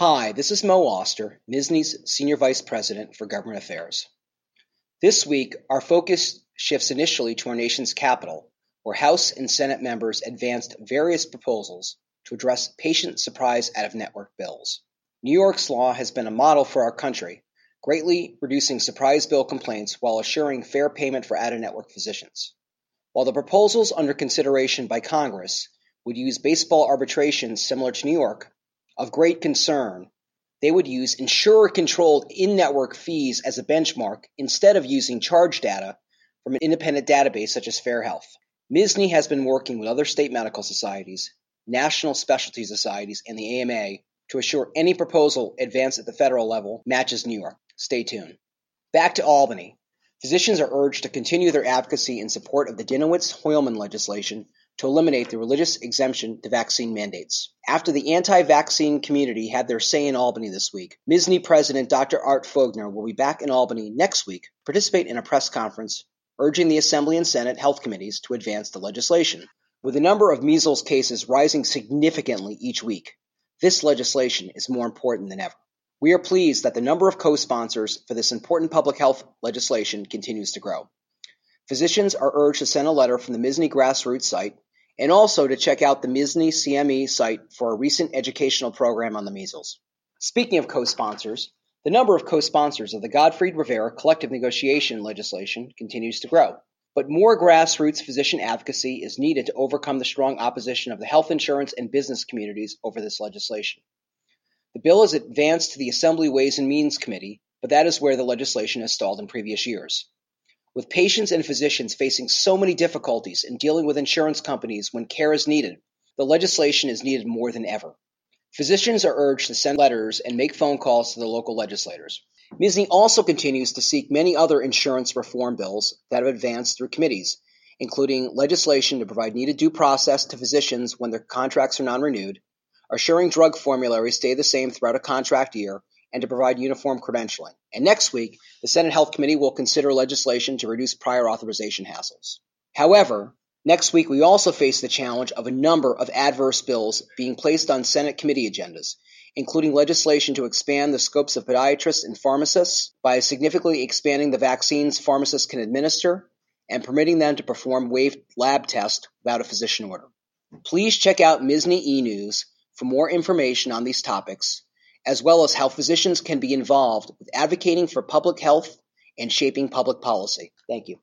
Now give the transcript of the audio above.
Hi, this is Moe Auster, MSSNY's Senior Vice President for Government Affairs. This week, our focus shifts initially to our nation's capital, where House and Senate members advanced various proposals to address patient surprise out of network bills. New York's law has been a model for our country, greatly reducing surprise bill complaints while assuring fair payment for out of network physicians. While the proposals under consideration by Congress would use baseball arbitration similar to New York, of great concern, they would use insurer-controlled in-network fees as a benchmark instead of using charge data from an independent database such as FairHealth. MSSNY has been working with other state medical societies, national specialty societies, and the AMA to assure any proposal advanced at the federal level matches New York. Stay tuned. Back to Albany. Physicians are urged to continue their advocacy in support of the Dinowitz-Hoylman legislation to eliminate the religious exemption to vaccine mandates. After the anti-vaccine community had their say in Albany this week, MSSNY President Dr. Art Fougner will be back in Albany next week to participate in a press conference urging the Assembly and Senate health committees to advance the legislation. With the number of measles cases rising significantly each week, this legislation is more important than ever. We are pleased that the number of co-sponsors for this important public health legislation continues to grow. Physicians are urged to send a letter from the MSSNY grassroots site and also to check out the MSSNY CME site for a recent educational program on the measles. Speaking of co-sponsors, the number of co-sponsors of the Gottfried Rivera collective negotiation legislation continues to grow. But more grassroots physician advocacy is needed to overcome the strong opposition of the health insurance and business communities over this legislation. The bill is advanced to the Assembly Ways and Means Committee, but that is where the legislation has stalled in previous years. With patients and physicians facing so many difficulties in dealing with insurance companies when care is needed, the legislation is needed more than ever. Physicians are urged to send letters and make phone calls to the local legislators. MSSNY also continues to seek many other insurance reform bills that have advanced through committees, including legislation to provide needed due process to physicians when their contracts are non-renewed, assuring drug formularies stay the same throughout a contract year, and to provide uniform credentialing. And next week, the Senate Health Committee will consider legislation to reduce prior authorization hassles. However, next week we also face the challenge of a number of adverse bills being placed on Senate committee agendas, including legislation to expand the scopes of podiatrists and pharmacists by significantly expanding the vaccines pharmacists can administer and permitting them to perform waived lab tests without a physician order. Please check out MSSNY e-News for more information on these topics as well as how physicians can be involved with advocating for public health and shaping public policy. Thank you.